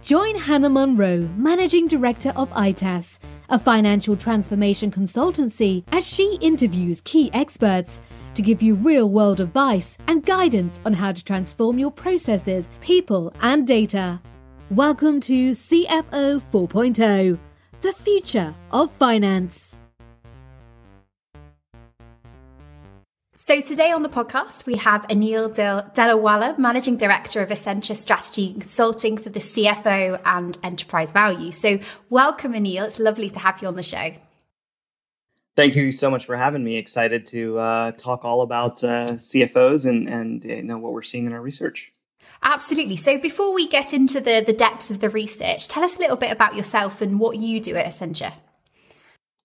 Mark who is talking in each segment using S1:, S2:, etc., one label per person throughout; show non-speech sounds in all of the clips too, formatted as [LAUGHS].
S1: Join Hannah Munro, Managing Director of ITAS, a financial transformation consultancy, as she interviews key experts to give you real world advice and guidance on how to transform your processes, people, and data. Welcome to CFO 4.0, the future of finance.
S2: So today on the podcast, we have Anil Delawala, Managing Director of Accenture Strategy Consulting for the CFO and Enterprise Value. So welcome, Anil. It's lovely to have you on the show.
S3: Thank you so much for having me. Excited to uh, talk all about uh, CFOs and, and you know what we're seeing in our research.
S2: Absolutely. So before we get into the, the depths of the research, tell us a little bit about yourself and what you do at Accenture.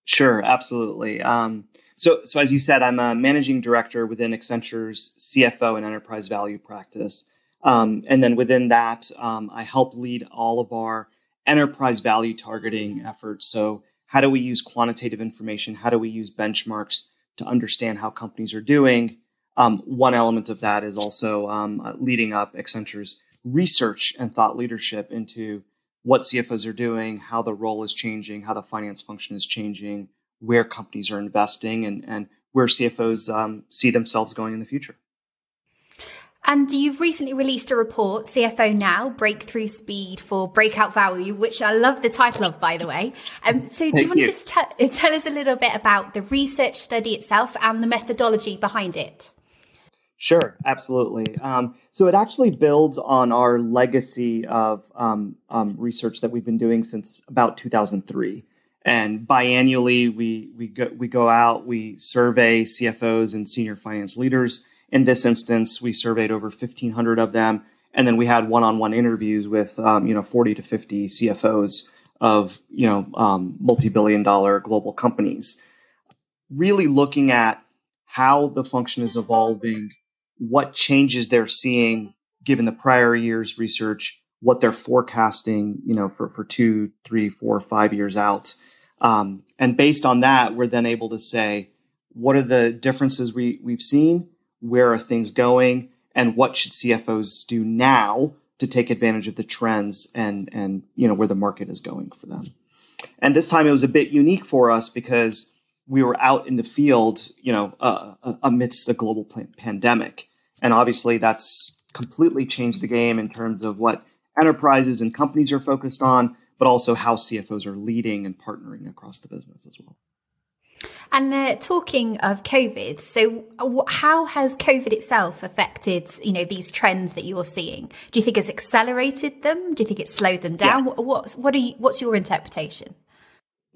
S3: Sure, absolutely. Um, so, so as you said, I'm a managing director within Accenture's CFO and enterprise value practice. Um, and then within that, um, I help lead all of our enterprise value targeting efforts. So, how do we use quantitative information? How do we use benchmarks to understand how companies are doing? Um, one element of that is also um, uh, leading up Accenture's research and thought leadership into what CFOs are doing, how the role is changing, how the finance function is changing, where companies are investing and, and where CFOs um, see themselves going in the future.
S2: And you've recently released a report, CFO Now, Breakthrough Speed for Breakout Value, which I love the title of, by the way. Um, so do you want to just t- tell us a little bit about the research study itself and the methodology behind it?
S3: Sure, absolutely. Um, so it actually builds on our legacy of um, um, research that we've been doing since about 2003. And biannually, we we go we go out, we survey CFOs and senior finance leaders. In this instance, we surveyed over 1,500 of them, and then we had one-on-one interviews with um, you know 40 to 50 CFOs of you know um, multi-billion-dollar global companies. Really looking at how the function is evolving, what changes they're seeing given the prior year's research, what they're forecasting, you know, for, for two, three, four, five years out. Um, and based on that, we're then able to say, what are the differences we, we've seen? Where are things going? And what should CFOs do now to take advantage of the trends and, and you know, where the market is going for them? And this time it was a bit unique for us because we were out in the field, you know, uh, uh amidst a global pandemic. And obviously that's completely changed the game in terms of what enterprises and companies are focused on, but also how CFOs are leading and partnering across the business as well.
S2: And uh, talking of COVID, so how has COVID itself affected, you know, these trends that you're seeing? Do you think it's accelerated them? Do you think it's slowed them down? Yeah. What, what are you, what's your interpretation?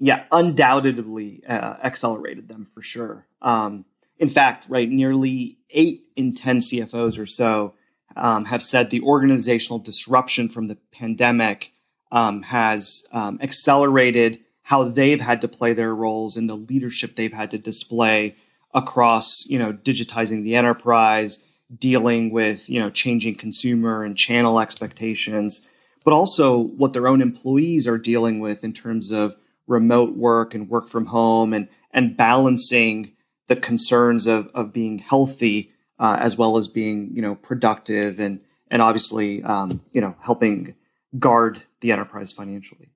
S3: Yeah, undoubtedly uh, accelerated them for sure. Um, in fact, right, nearly eight in 10 CFOs or so um, have said the organizational disruption from the pandemic um, has um, accelerated how they've had to play their roles and the leadership they've had to display across, you know, digitizing the enterprise, dealing with, you know, changing consumer and channel expectations, but also what their own employees are dealing with in terms of remote work and work from home and and balancing the concerns of of being healthy uh, as well as being you know productive and and obviously um, you know helping guard the enterprise financially.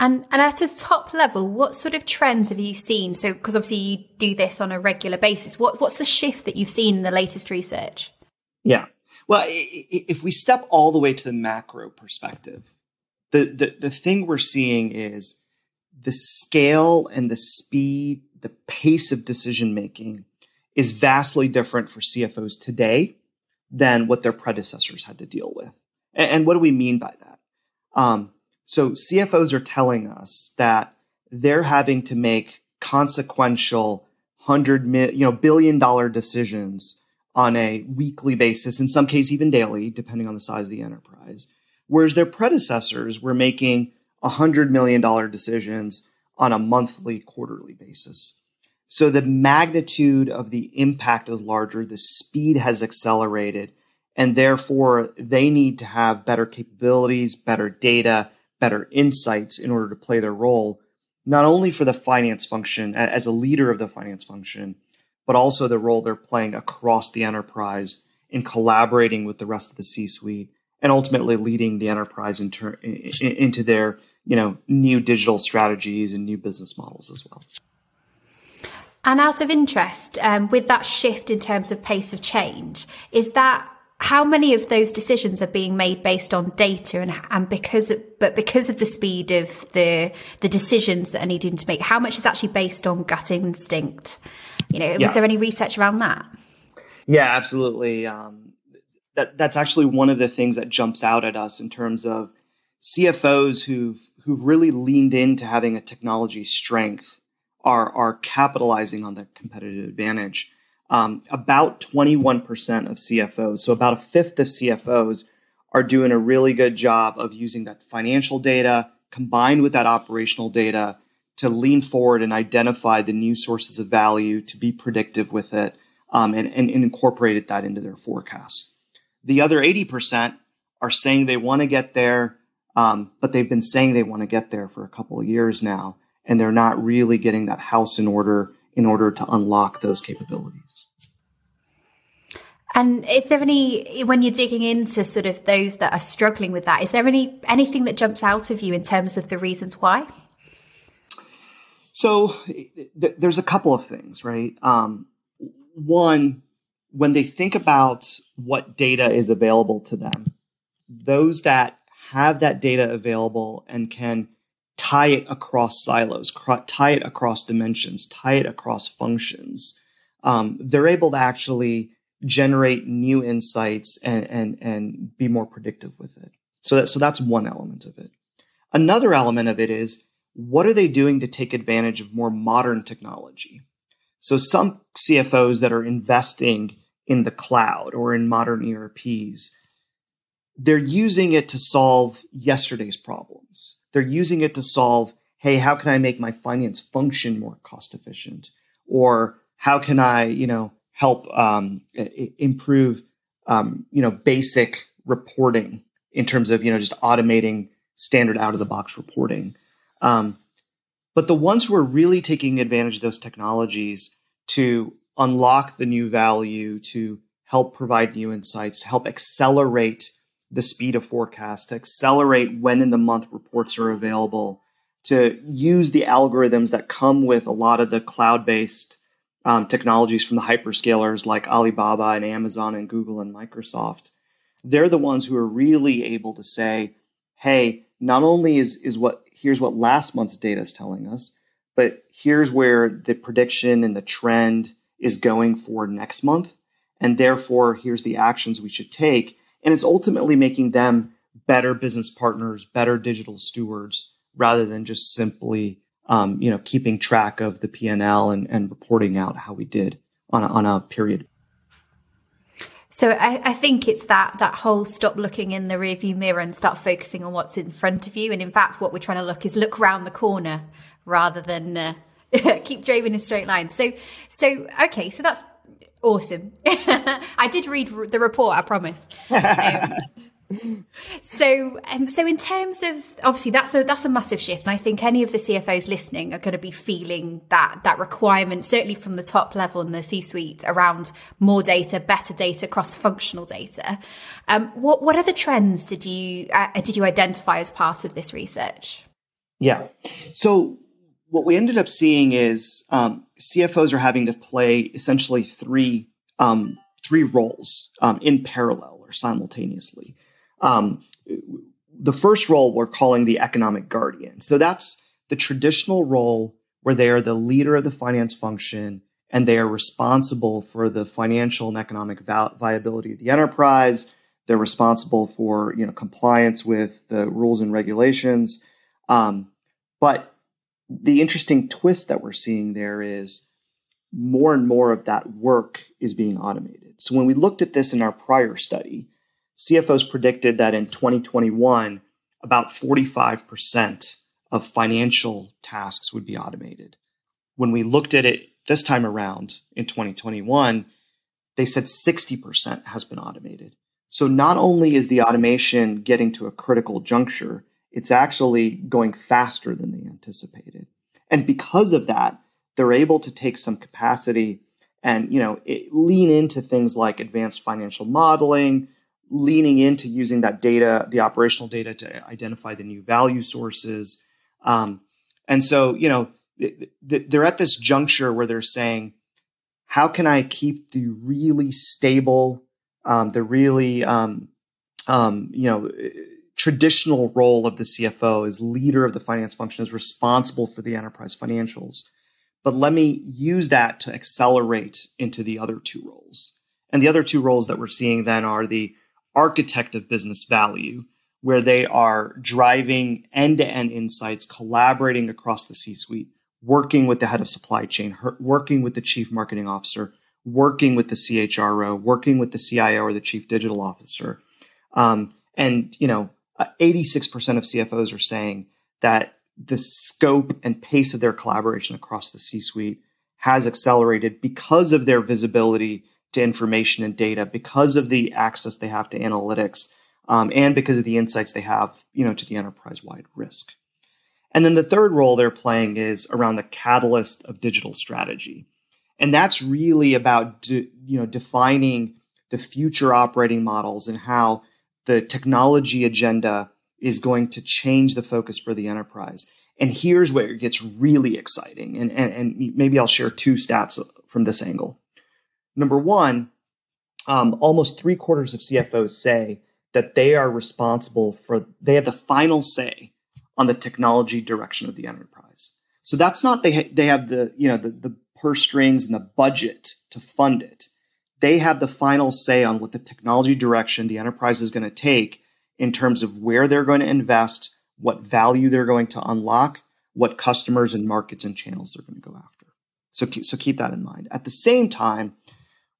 S2: And and at a top level, what sort of trends have you seen? So, because obviously you do this on a regular basis, what what's the shift that you've seen in the latest research?
S3: Yeah, well, if we step all the way to the macro perspective, the the, the thing we're seeing is the scale and the speed, the pace of decision making is vastly different for CFOs today than what their predecessors had to deal with. And, and what do we mean by that? Um, so CFOs are telling us that they're having to make consequential hundred you know billion dollar decisions on a weekly basis, in some cases even daily, depending on the size of the enterprise. Whereas their predecessors were making hundred million dollar decisions on a monthly, quarterly basis. So the magnitude of the impact is larger, the speed has accelerated, and therefore they need to have better capabilities, better data, better insights in order to play their role, not only for the finance function as a leader of the finance function, but also the role they're playing across the enterprise in collaborating with the rest of the C-suite and ultimately leading the enterprise into their you know new digital strategies and new business models as well.
S2: And out of interest, um, with that shift in terms of pace of change, is that how many of those decisions are being made based on data and, and because of, but because of the speed of the the decisions that are needing to make, how much is actually based on gut instinct? You know, yeah. was there any research around that?
S3: Yeah, absolutely. Um, that that's actually one of the things that jumps out at us in terms of CFOs who've who've really leaned into having a technology strength are are capitalizing on that competitive advantage. Um, about 21% of CFOs, so about a fifth of CFOs, are doing a really good job of using that financial data combined with that operational data to lean forward and identify the new sources of value to be predictive with it um, and, and, and incorporated that into their forecasts. The other 80% are saying they want to get there, um, but they've been saying they want to get there for a couple of years now, and they're not really getting that house in order in order to unlock those capabilities.
S2: And is there any when you're digging into sort of those that are struggling with that? Is there any anything that jumps out of you in terms of the reasons why?
S3: So th- there's a couple of things, right? Um, one, when they think about what data is available to them, those that have that data available and can tie it across silos, tie it across dimensions, tie it across functions, um, they're able to actually generate new insights and, and, and be more predictive with it. So that, so that's one element of it. Another element of it is what are they doing to take advantage of more modern technology? So some CFOs that are investing in the cloud or in modern ERPs, they're using it to solve yesterday's problems. They're using it to solve, hey, how can I make my finance function more cost efficient? Or how can I, you know, help um, improve, um, you know, basic reporting in terms of, you know, just automating standard out of the box reporting. Um, but the ones who are really taking advantage of those technologies to unlock the new value, to help provide new insights, help accelerate the speed of forecast, to accelerate when in the month reports are available, to use the algorithms that come with a lot of the cloud based um, technologies from the hyperscalers like Alibaba and Amazon and Google and Microsoft. They're the ones who are really able to say, hey, not only is, is what here's what last month's data is telling us, but here's where the prediction and the trend is going for next month. And therefore, here's the actions we should take. And it's ultimately making them better business partners, better digital stewards, rather than just simply, um, you know, keeping track of the P&L and, and reporting out how we did on a, on a period
S2: so I, I, think it's that that whole stop looking in the rearview mirror and start focusing on what's in front of you. And in fact, what we're trying to look is look around the corner rather than uh, [LAUGHS] keep driving in a straight line. So, so okay, so that's awesome. [LAUGHS] I did read the report, I promise. [LAUGHS] Um, [LAUGHS] so um, so in terms of obviously that's a that's a massive shift i think any of the cfos listening are going to be feeling that that requirement certainly from the top level in the c suite around more data better data cross functional data um, what what other trends did you uh, did you identify as part of this research
S3: yeah so what we ended up seeing is um, cfos are having to play essentially three um, three roles um, in parallel or simultaneously um, the first role we're calling the economic guardian. So that's the traditional role where they are the leader of the finance function and they are responsible for the financial and economic viability of the enterprise. They're responsible for you know compliance with the rules and regulations. Um, but the interesting twist that we're seeing there is more and more of that work is being automated. So when we looked at this in our prior study, CFOs predicted that in 2021, about 45% of financial tasks would be automated. When we looked at it this time around in 2021, they said 60% has been automated. So not only is the automation getting to a critical juncture, it's actually going faster than they anticipated. And because of that, they're able to take some capacity and you know it, lean into things like advanced financial modeling, leaning into using that data, the operational data, to identify the new value sources. Um, and so you know they're at this juncture where they're saying, how can I keep the really stable, um, the really um, um, you know traditional role of the CFO as leader of the finance function, is responsible for the enterprise financials. But let me use that to accelerate into the other two roles. And the other two roles that we're seeing then are the architect of business value, where they are driving end to end insights, collaborating across the C suite, working with the head of supply chain, working with the chief marketing officer, working with the CHRO, working with the CIO or the chief digital officer. Um, and, you know, 86% of CFOs are saying that the scope and pace of their collaboration across the C suite has accelerated because of their visibility to information and data, because of the access they have to analytics, um, and because of the insights they have, you know, to the enterprise-wide risk. And then the third role they're playing is around the catalyst of digital strategy, and that's really about de- you know defining the future operating models and how the technology agenda is going to change the focus for the enterprise. And here's where it gets really exciting. And, and, and maybe I'll share two stats from this angle. Number one, um, almost three quarters of CFOs say that they are responsible for, they have the final say on the technology direction of the enterprise. So that's not they ha- they have the you know the, the purse strings and the budget to fund it. They have the final say on what the technology direction the enterprise is going to take in terms of where they're going to invest, what value they're going to unlock, what customers and markets and channels they're going to go after. So, so keep that in mind. At the same time,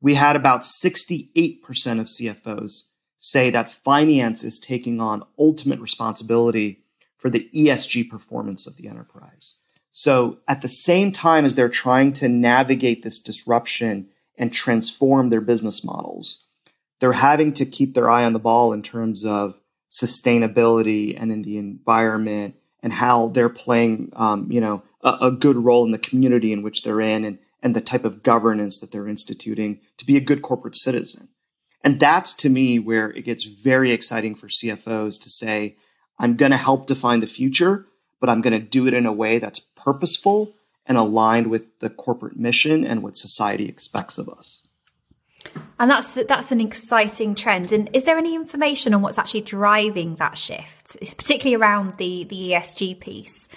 S3: we had about 68% of CFOs say that finance is taking on ultimate responsibility for the ESG performance of the enterprise. So at the same time as they're trying to navigate this disruption and transform their business models, they're having to keep their eye on the ball in terms of sustainability and in the environment and how they're playing, um, you know, a, a, good role in the community in which they're in and, and the type of governance that they're instituting to be a good corporate citizen. And that's to me where it gets very exciting for CFOs to say, I'm going to help define the future, but I'm going to do it in a way that's purposeful and aligned with the corporate mission and what society expects of us.
S2: And that's that's an exciting trend. And is there any information on what's actually driving that shift? It's particularly around the the ESG piece.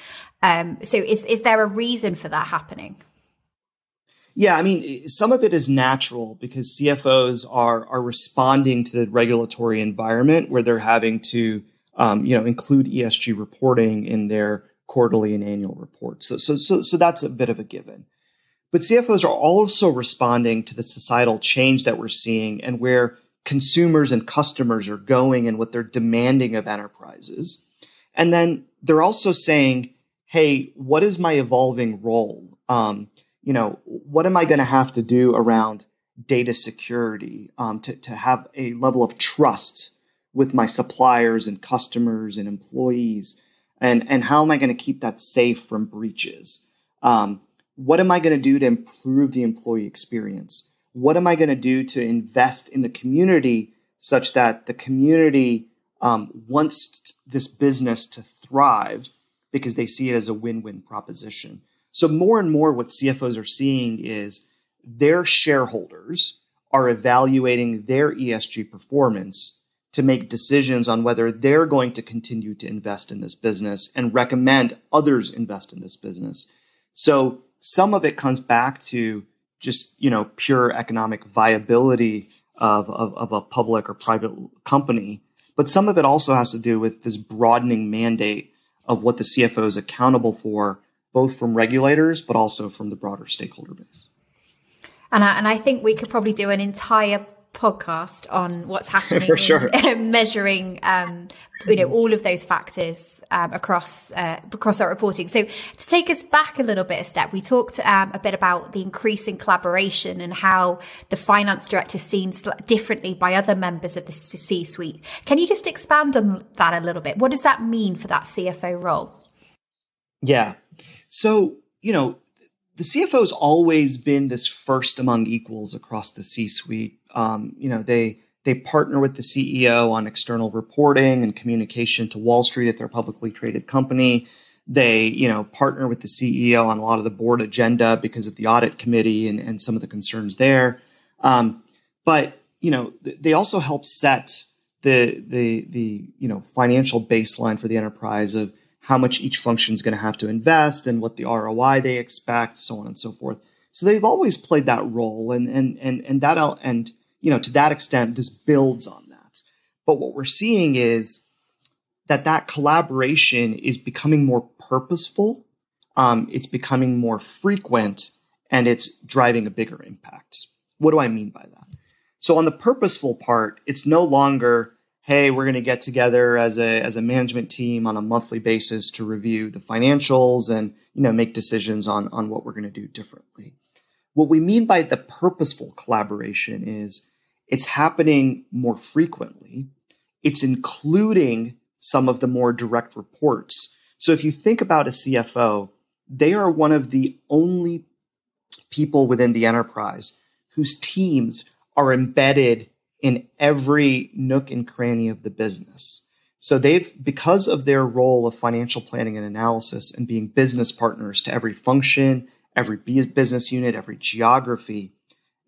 S2: Um, so is is there a reason for that happening?
S3: Yeah, I mean, some of it is natural because CFOs are are responding to the regulatory environment where they're having to, um, you know, include ESG reporting in their quarterly and annual reports. So, so, so, so that's a bit of a given. But CFOs are also responding to the societal change that we're seeing and where consumers and customers are going and what they're demanding of enterprises. And then they're also saying, hey, what is my evolving role? Um, you know, what am I going to have to do around data security um, to, to have a level of trust with my suppliers and customers and employees? And, and how am I going to keep that safe from breaches? Um, what am I going to do to improve the employee experience? What am I going to do to invest in the community such that the community um, wants this business to thrive because they see it as a win win proposition? So, more and more, what CFOs are seeing is their shareholders are evaluating their ESG performance to make decisions on whether they're going to continue to invest in this business and recommend others invest in this business. So, some of it comes back to just you know pure economic viability of, of, of a public or private company but some of it also has to do with this broadening mandate of what the cfo is accountable for both from regulators but also from the broader stakeholder base
S2: and I, and I think we could probably do an entire podcast on what's [LAUGHS] happening For sure. in, [LAUGHS] measuring um, you know all of those factors um, across uh, across our reporting so to take us back a little bit a step we talked um, a bit about the increasing collaboration and how the finance director is seen differently by other members of the c suite can you just expand on that a little bit what does that mean for that cfo role
S3: yeah so you know the CFO has always been this first among equals across the C-suite. Um, you know, they they partner with the CEO on external reporting and communication to Wall Street if they're a publicly traded company. They, you know, partner with the CEO on a lot of the board agenda because of the audit committee and, and some of the concerns there. Um, but you know, they also help set the the the you know financial baseline for the enterprise of how much each function is going to have to invest and what the ROI they expect, so on and so forth. So they've always played that role, and and and and that and you know to that extent, this builds on that. But what we're seeing is that that collaboration is becoming more purposeful. Um, it's becoming more frequent, and it's driving a bigger impact. What do I mean by that? So on the purposeful part, it's no longer hey, we're going to get together as a as a management team on a monthly basis to review the financials and you know make decisions on on what we're going to do differently. What we mean by the purposeful collaboration is it's happening more frequently. It's including some of the more direct reports. So if you think about a CFO, they are one of the only people within the enterprise whose teams are embedded in every nook and cranny of the business. So they've, because of their role of financial planning and analysis and being business partners to every function, every business unit, every geography,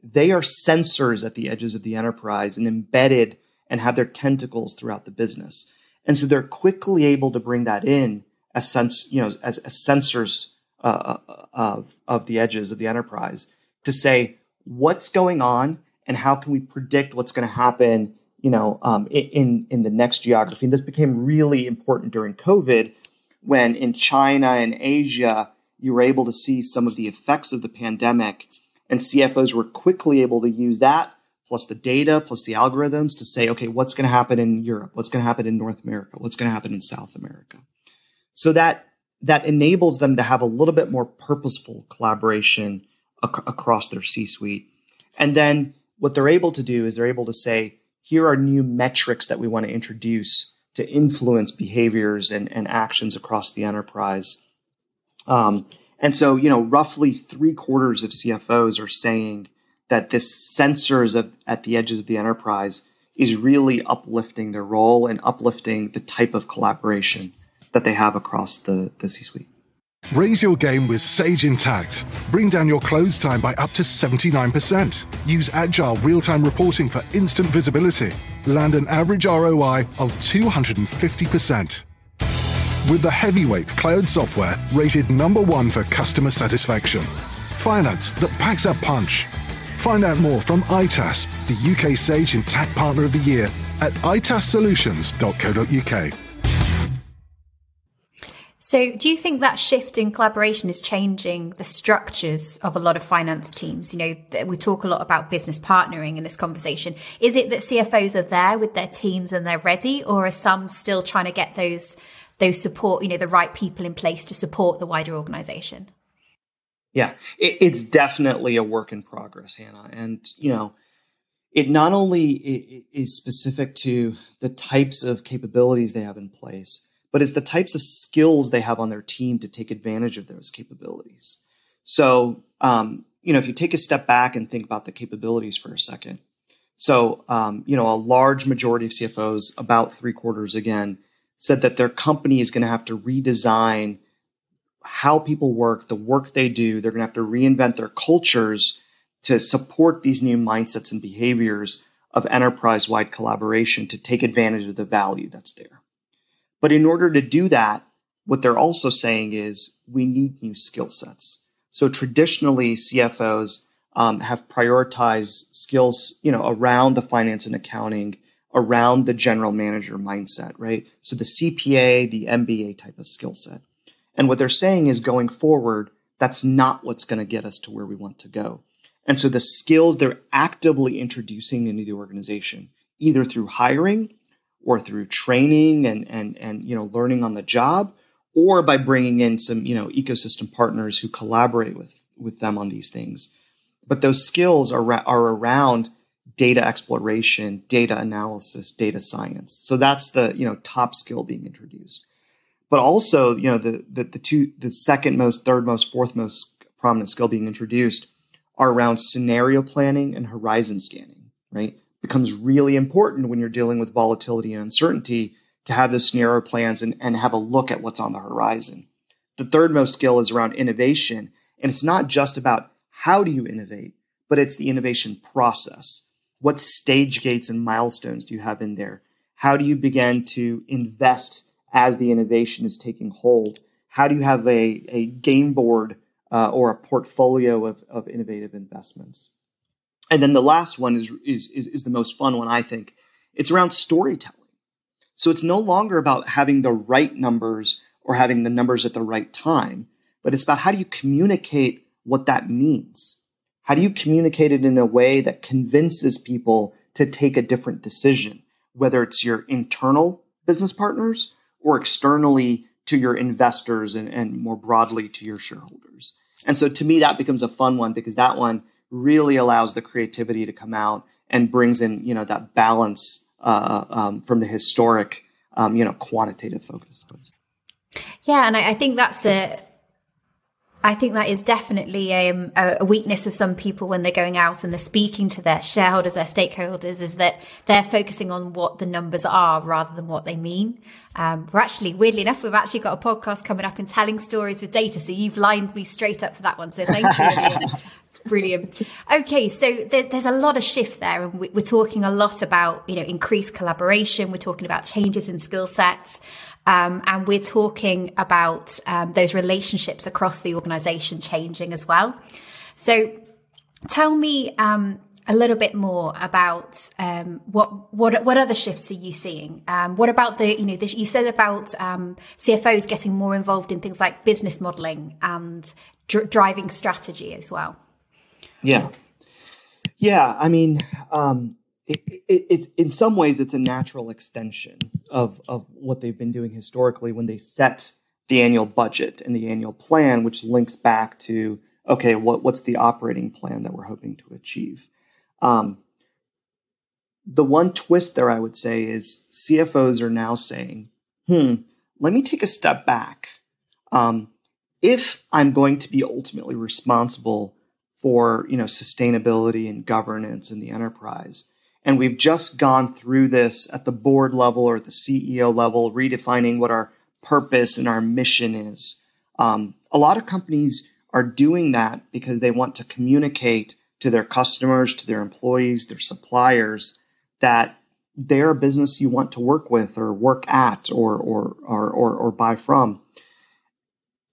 S3: they are sensors at the edges of the enterprise and embedded and have their tentacles throughout the business. And so they're quickly able to bring that in as sense, you know, as, as sensors uh, uh of, of the edges of the enterprise to say what's going on and how can we predict what's going to happen you know um, in in the next geography and this became really important during covid when in china and asia you were able to see some of the effects of the pandemic and cfos were quickly able to use that plus the data plus the algorithms to say okay what's going to happen in europe? What's going to happen in north america? What's going to happen in south america? So that that enables them to have a little bit more purposeful collaboration ac- across their c suite and then what they're able to do is they're able to say, here are new metrics that we want to introduce to influence behaviors and, and actions across the enterprise. Um, and so, you know, roughly three quarters of CFOs are saying that this sensors of, at the edges of the enterprise is really uplifting their role and uplifting the type of collaboration that they have across the, the C suite.
S4: Raise your game with Sage Intacct. Bring down your close time by up to 79%. Use agile real time reporting for instant visibility. Land an average ROI of 250%. With the heavyweight cloud software rated number one for customer satisfaction. Finance that packs a punch. Find out more from ITAS, the UK Sage Intacct Partner of the Year, at itassolutions.co.uk.
S2: So, do you think that shift in collaboration is changing the structures of a lot of finance teams? You know, we talk a lot about business partnering in this conversation. Is it that CFOs are there with their teams and they're ready, or are some still trying to get those those support, you know, the right people in place to support the wider organization?
S3: Yeah, it, it's definitely a work in progress, Hannah, and you know. It not only is specific to the types of capabilities they have in place, but it's the types of skills they have on their team to take advantage of those capabilities. So, um, you know, if you take a step back and think about the capabilities for a second. So, um, you know, a large majority of CFOs, about three quarters again, said that their company is going to have to redesign how people work, the work they do. They're going to have to reinvent their cultures to support these new mindsets and behaviors of enterprise wide collaboration to take advantage of the value that's there. But in order to do that, what they're also saying is we need new skill sets. So traditionally, CFOs um, have prioritized skills, you know, around the finance and accounting, around the general manager mindset, right? So the CPA, the MBA type of skill set. And what they're saying is going forward, that's not what's going to get us to where we want to go. And so the skills they're actively introducing into the organization, either through hiring or through training and, and, and you know, learning on the job, or by bringing in some, you know, ecosystem partners who collaborate with, with them on these things. But those skills are, are around data exploration, data analysis, data science. So that's the, you know, top skill being introduced. But also, you know, the, the, the two, the second most, third most, fourth most prominent skill being introduced are around scenario planning and horizon scanning, right? Becomes really important when you're dealing with volatility and uncertainty to have those scenario plans and, and have a look at what's on the horizon. The third most skill is around innovation. And it's not just about how do you innovate, but it's the innovation process. What stage gates and milestones do you have in there? How do you begin to invest as the innovation is taking hold? How do you have a, a game board uh, or a portfolio of, of innovative investments? And then the last one is, is, is, is the most fun one, I think. It's around storytelling. So it's no longer about having the right numbers or having the numbers at the right time, but it's about how do you communicate what that means? How do you communicate it in a way that convinces people to take a different decision, whether it's your internal business partners or externally to your investors and, and more broadly to your shareholders? And so to me, that becomes a fun one because that one really allows the creativity to come out and brings in, you know, that balance uh, um, from the historic, um, you know, quantitative focus.
S2: Yeah, and I, I think that's a I think that is definitely um, a weakness of some people when they're going out and they're speaking to their shareholders, their stakeholders, is that they're focusing on what the numbers are rather than what they mean. Um, we're actually, weirdly enough, we've actually got a podcast coming up and telling stories with data. So you've lined me straight up for that one. So thank you. [LAUGHS] Brilliant. Okay, so there, there's a lot of shift there, and we, are talking a lot about you know increased collaboration. We're talking about changes in skill sets. Um, and we're talking about um, those relationships across the organization changing as well. So tell me um, a little bit more about um, what what what other shifts are you seeing? Um, what about the you know you said about um, CFOs getting more involved in things like business modeling and dr- driving strategy as well.
S3: Yeah, yeah. I mean, it, it, it, in some ways, it's a natural extension of, of what they've been doing historically when they set the annual budget and the annual plan, which links back to okay, what, what's the operating plan that we're hoping to achieve? Um, the one twist there, I would say, is CFOs are now saying, hmm, let me take a step back. Um, if I'm going to be ultimately responsible for you know sustainability and governance in the enterprise, and we've just gone through this at the board level or the CEO level, redefining what our purpose and our mission is. Um, a lot of companies are doing that because they want to communicate to their customers, to their employees, their suppliers that they're a business you want to work with or work at or, or, or, or, or buy from.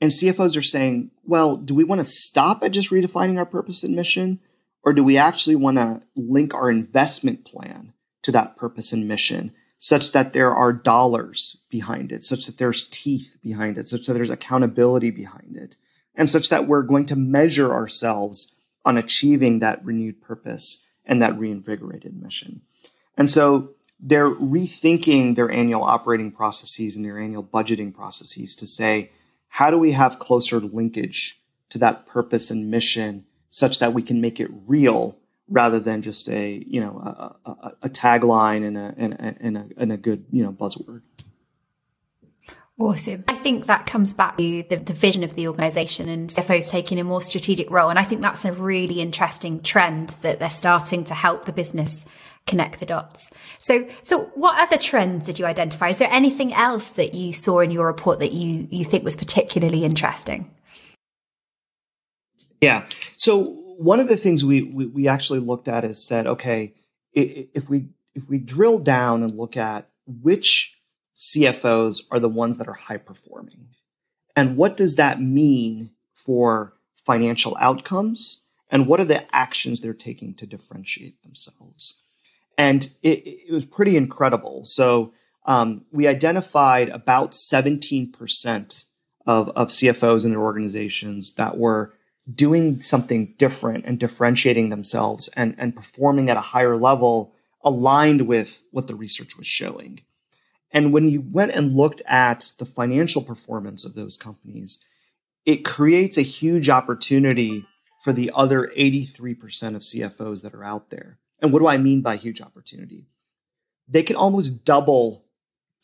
S3: And CFOs are saying, well, do we want to stop at just redefining our purpose and mission? Or do we actually want to link our investment plan to that purpose and mission such that there are dollars behind it, such that there's teeth behind it, such that there's accountability behind it, and such that we're going to measure ourselves on achieving that renewed purpose and that reinvigorated mission? And so they're rethinking their annual operating processes and their annual budgeting processes to say, how do we have closer linkage to that purpose and mission such that we can make it real rather than just a you know a, a, a tagline and a, and a and a and a good you know buzzword.
S2: Awesome. I think that comes back to the, the vision of the organization and CFOs taking a more strategic role. And I think that's a really interesting trend that they're starting to help the business connect the dots. So, so what other trends did you identify? Is there anything else that you saw in your report that you, you think was particularly interesting?
S3: Yeah. So one of the things we, we, we actually looked at is said, okay, if we if we drill down and look at which CFOs are the ones that are high performing, and what does that mean for financial outcomes, and what are the actions they're taking to differentiate themselves, and it, it was pretty incredible. So um, we identified about 17% of, of CFOs in their organizations that were doing something different and differentiating themselves and, and performing at a higher level aligned with what the research was showing. And when you went and looked at the financial performance of those companies, it creates a huge opportunity for the other 83% of CFOs that are out there. And what do I mean by huge opportunity? They can almost double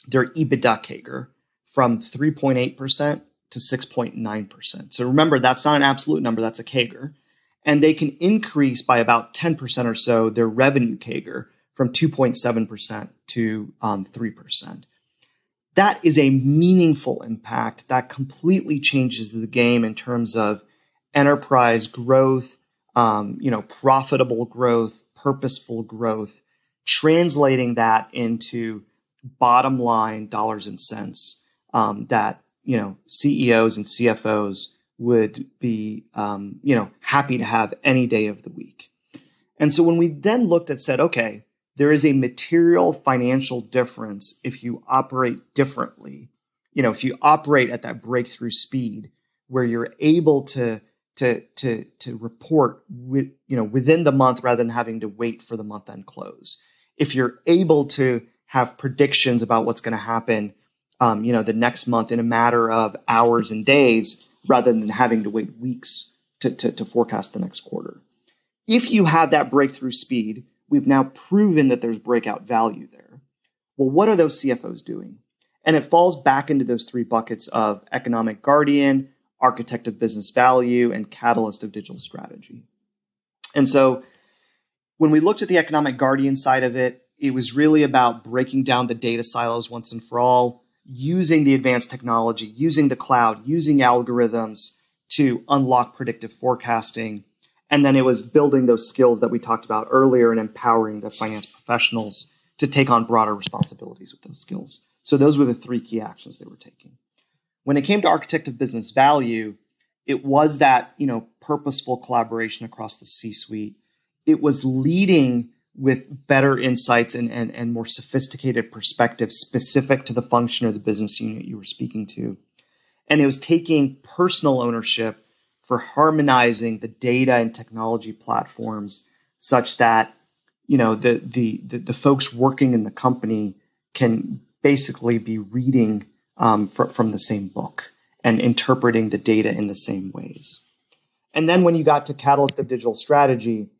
S3: their EBITDA CAGR from 3.8% to 6.9%. So remember, that's not an absolute number, that's a CAGR. And they can increase by about 10% or so their revenue CAGR from 2.7% to um, 3%. That is a meaningful impact that completely changes the game in terms of enterprise growth, um, you know, profitable growth, purposeful growth, translating that into bottom line dollars and cents um, that you know CEOs and CFOs would be um, you know happy to have any day of the week. And so when we then looked at said, okay, there is a material financial difference if you operate differently. You know, if you operate at that breakthrough speed where you're able to to to to report with you know within the month rather than having to wait for the month end close. If you're able to have predictions about what's going to happen, um, you know, the next month in a matter of hours and days rather than having to wait weeks to, to, to forecast the next quarter. If you have that breakthrough speed, we've now proven that there's breakout value there. Well, what are those CFOs doing? And it falls back into those three buckets of economic guardian, architect of business value, and catalyst of digital strategy. And so when we looked at the economic guardian side of it, it was really about breaking down the data silos once and for all, using the advanced technology, using the cloud, using algorithms to unlock predictive forecasting. And then it was building those skills that we talked about earlier and empowering the finance professionals to take on broader responsibilities with those skills. So those were the three key actions they were taking. When it came to architect of business value, it was that, you know, purposeful collaboration across the C-suite. It was leading with better insights and, and, and more sophisticated perspectives specific to the function or the business unit you were speaking to. And it was taking personal ownership for harmonizing the data and technology platforms such that you know the, the the, the folks working in the company can basically be reading um, fr- from the same book and interpreting the data in the same ways. And then when you got to Catalyst of Digital Strategy,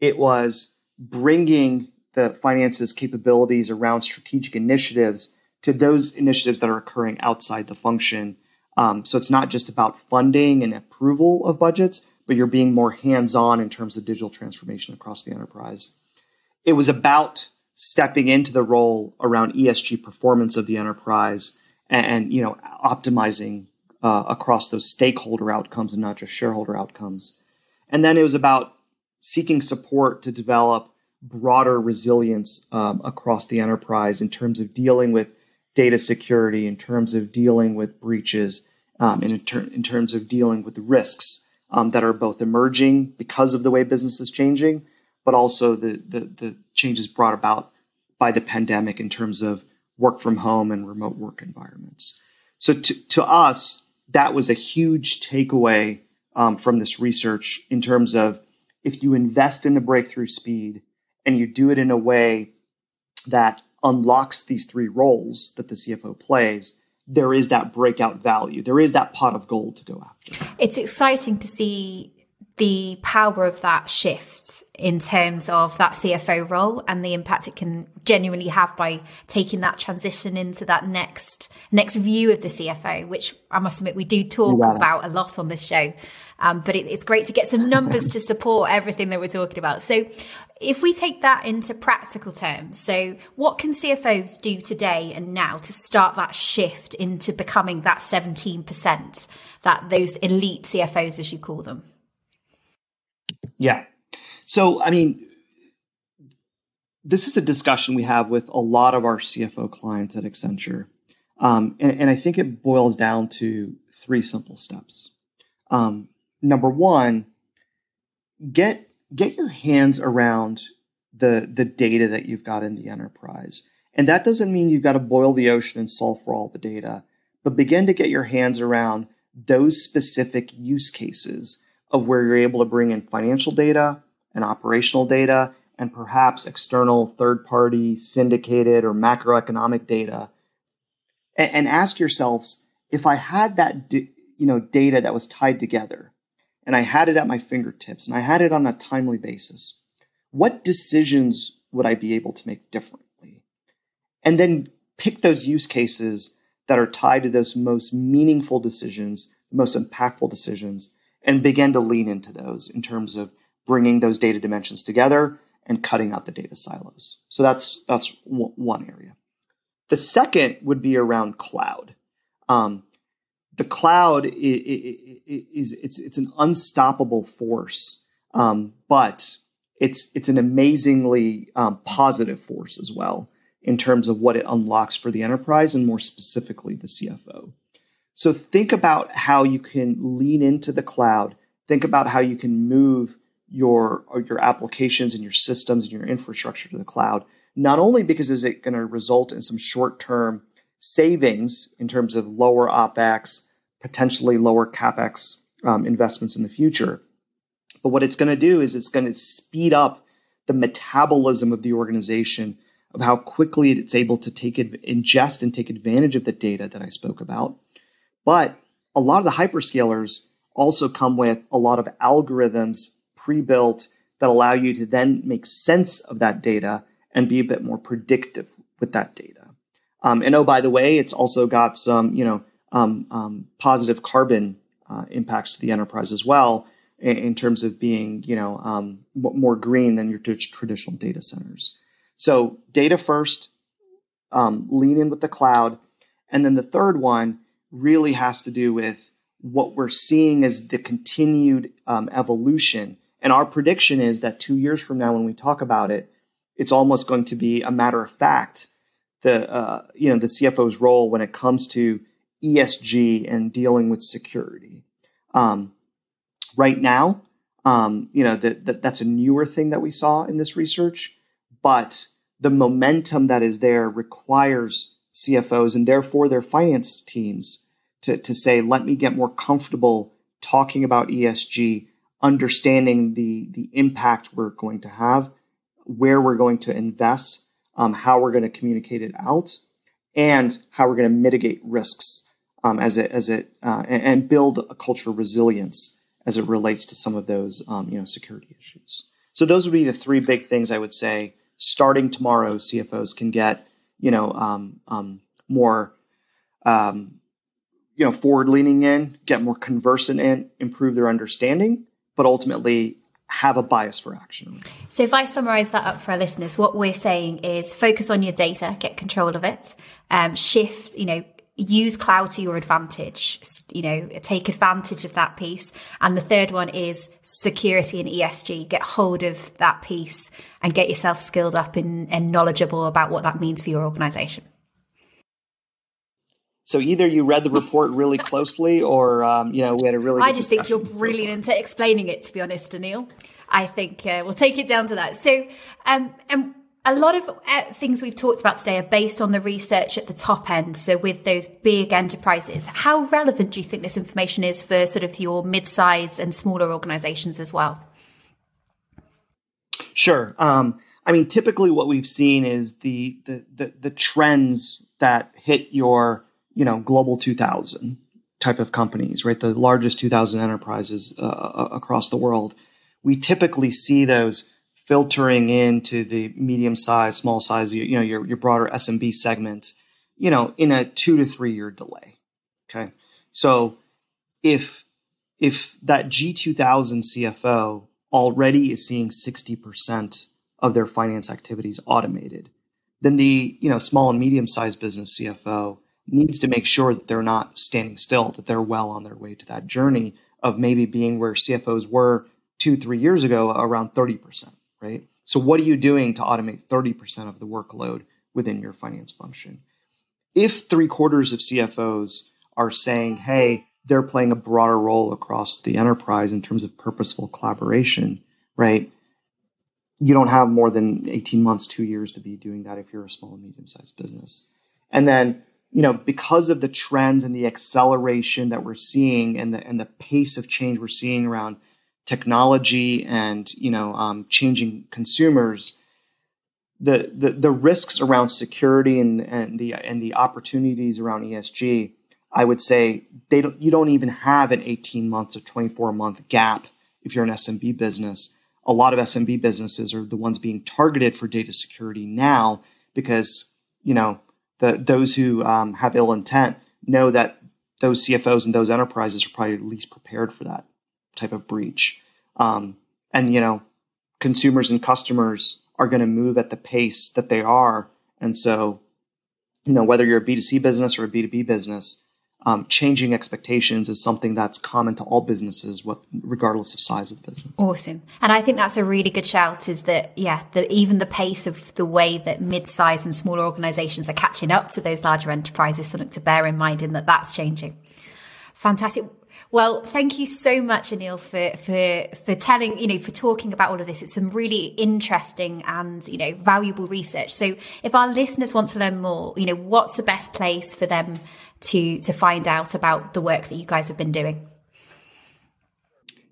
S3: it was bringing the finances capabilities around strategic initiatives to those initiatives that are occurring outside the function. Um, so it's not just about funding and approval of budgets, but you're being more hands on in terms of digital transformation across the enterprise. It was about stepping into the role around ESG performance of the enterprise and, and you know optimizing uh, across those stakeholder outcomes and not just shareholder outcomes. And then it was about seeking support to develop broader resilience um, across the enterprise in terms of dealing with data security, in terms of dealing with breaches, um, and in, ter- in, terms of dealing with risks um, that are both emerging because of the way business is changing, but also the, the, the changes brought about by the pandemic in terms of work from home and remote work environments. So to, to us, that was a huge takeaway um, from this research in terms of if you invest in the breakthrough speed and you do it in a way that unlocks these three roles that the CFO plays, there is that breakout value. There is that pot of gold to go after.
S2: It's exciting to see the power of that shift in terms of that CFO role and the impact it can genuinely have by taking that transition into that next next view of the CFO, which I must admit we do talk about a lot on this show. Um, but it, it's great to get some [LAUGHS] numbers to support everything that we're talking about. So, if we take that into practical terms, so what can CFOs do today and now to start that shift into becoming that 17%, that those elite CFOs, as you call them?
S3: Yeah. So, I mean, this is a discussion we have with a lot of our CFO clients at Accenture. Um, and, and, I think it boils down to three simple steps. Um, number one, get get your hands around the the data that you've got in the enterprise. And that doesn't mean you've got to boil the ocean and solve for all the data, but begin to get your hands around those specific use cases of where you're able to bring in financial data and operational data and perhaps external third party syndicated or macroeconomic data and, and ask yourselves if I had that you know data that was tied together and I had it at my fingertips and I had it on a timely basis, what decisions would I be able to make differently? And then pick those use cases that are tied to those most meaningful decisions, most impactful decisions, and begin to lean into those in terms of bringing those data dimensions together and cutting out the data silos. So that's that's w- one area. The second would be around cloud. Um, the cloud is, is, it's it's an unstoppable force, um, but it's it's an amazingly um, positive force as well in terms of what it unlocks for the enterprise and more specifically the CFO. So think about how you can lean into the cloud. Think about how you can move your your applications and your systems and your infrastructure to the cloud. Not only because is it going to result in some short-term savings in terms of lower OpEx, potentially lower CapEx um, investments in the future, but what it's going to do is it's going to speed up the metabolism of the organization of how quickly it's able to take ingest and take advantage of the data that I spoke about. But a lot of the hyperscalers also come with a lot of algorithms pre-built that allow you to then make sense of that data and be a bit more predictive with that data. Um, and oh, by the way, it's also got some, you know, um, um, positive carbon uh, impacts to the enterprise as well in, in terms of being, you know, um, more green than your traditional data centers. So data first, um, lean in with the cloud. And then the third one really has to do with what we're seeing as the continued um, evolution. And our prediction is that two years from now, when we talk about it, it's almost going to be a matter of fact the uh, you know the CFO's role when it comes to ESG and dealing with security. Um, right now, um, you know that, that that's a newer thing that we saw in this research but the momentum that is there requires CFOs and therefore their finance teams to, to say, let me get more comfortable talking about ESG, understanding the, the impact we're going to have, where we're going to invest, um, how we're going to communicate it out, and how we're going to mitigate risks um, as it as it uh, and, build a culture of resilience as it relates to some of those um, you know security issues. So those would be the three big things I would say starting tomorrow, CFOs can get you know um, um, more um, you know forward leaning in, get more conversant in, improve their understanding, but ultimately have a bias for action.
S2: So, if I summarize that up for our listeners, what we're saying is focus on your data, get control of it, um, shift, you know, use cloud to your advantage you know take advantage of that piece and the third one is security and esg get hold of that piece and get yourself skilled up and, and knowledgeable about what that means for your organization
S3: so either you read the report really closely or um, you know we had a really
S2: i just think you're brilliant so at explaining it to be honest Anil. i think uh, we'll take it down to that so um, and a lot of uh, things we've talked about today are based on the research at the top end. So with those big enterprises, how relevant do you think this information is for sort of your mid-size and smaller organizations as well?
S3: Sure. Um, I mean, typically what we've seen is the, the, the the trends that hit your you know global 2000 type of companies, right? The largest 2000 enterprises uh, across the world. We typically see those filtering into the medium size, small size, you, you know, your, your broader SMB segment, you know, in a two to three year delay. Okay. So if, if that G2000 CFO already is seeing 60% of their finance activities automated, then the, you know, small and medium sized business CFO needs to make sure that they're not standing still, that they're well on their way to that journey of maybe being where CFOs were two, three years ago, around 30% right? So, what are you doing to automate 30% of the workload within your finance function? If three quarters of CFOs are saying, hey, they're playing a broader role across the enterprise in terms of purposeful collaboration, right? You don't have more than 18 months, two years to be doing that if you're a small and medium sized business. And then, you know, because of the trends and the acceleration that we're seeing and the and the pace of change we're seeing around technology and you know um, changing consumers, the, the the risks around security and and the and the opportunities around ESG, I would say they don't you don't even have an 18 month to 24 month gap if you're an SMB business. A lot of SMB businesses are the ones being targeted for data security now because you know the those who um, have ill intent know that those CFOs and those enterprises are probably least prepared for that type of breach. Um, and you know, consumers and customers are going to move at the pace that they are, and so you know whether you're a B2C business or a B2B business, um, changing expectations is something that's common to all businesses, what, regardless of size of the business.
S2: Awesome, and I think that's a really good shout. Is that yeah, the, even the pace of the way that mid-sized and smaller organisations are catching up to those larger enterprises, something to bear in mind, in that that's changing. Fantastic. Well, thank you so much, Anil, for for for telling you know for talking about all of this. It's some really interesting and you know valuable research. So, if our listeners want to learn more, you know, what's the best place for them to to find out about the work that you guys have been doing?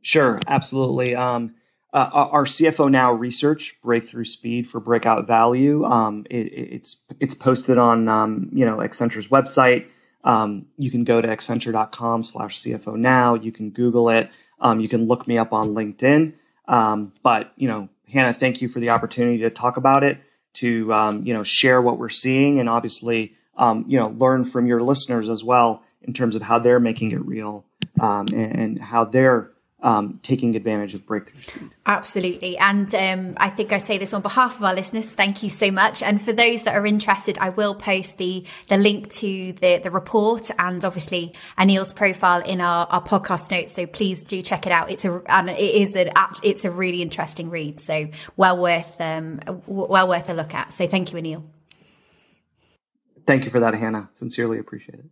S3: Sure, absolutely. Um, uh, our CFO Now research, Breakthrough Speed for Breakout Value, um, it, it's it's posted on um, you know Accenture's website. Um, you can go to accenture.com slash CFO now. You can Google it. Um, you can look me up on LinkedIn. Um, but, you know, Hannah, thank you for the opportunity to talk about it, to, um, you know, share what we're seeing and obviously, um, you know, learn from your listeners as well in terms of how they're making it real um, and, and how they're um, taking advantage of breakthrough speed.
S2: Absolutely. And um, I think I say this on behalf of our listeners. Thank you so much. And for those that are interested, I will post the, the link to the, the report and obviously Anil's profile in our, our podcast notes. So please do check it out. It's a, and it is an, it's a really interesting read. So well worth, um, well worth a look at. So thank you, Anil.
S3: Thank you for that, Hannah. Sincerely appreciate it.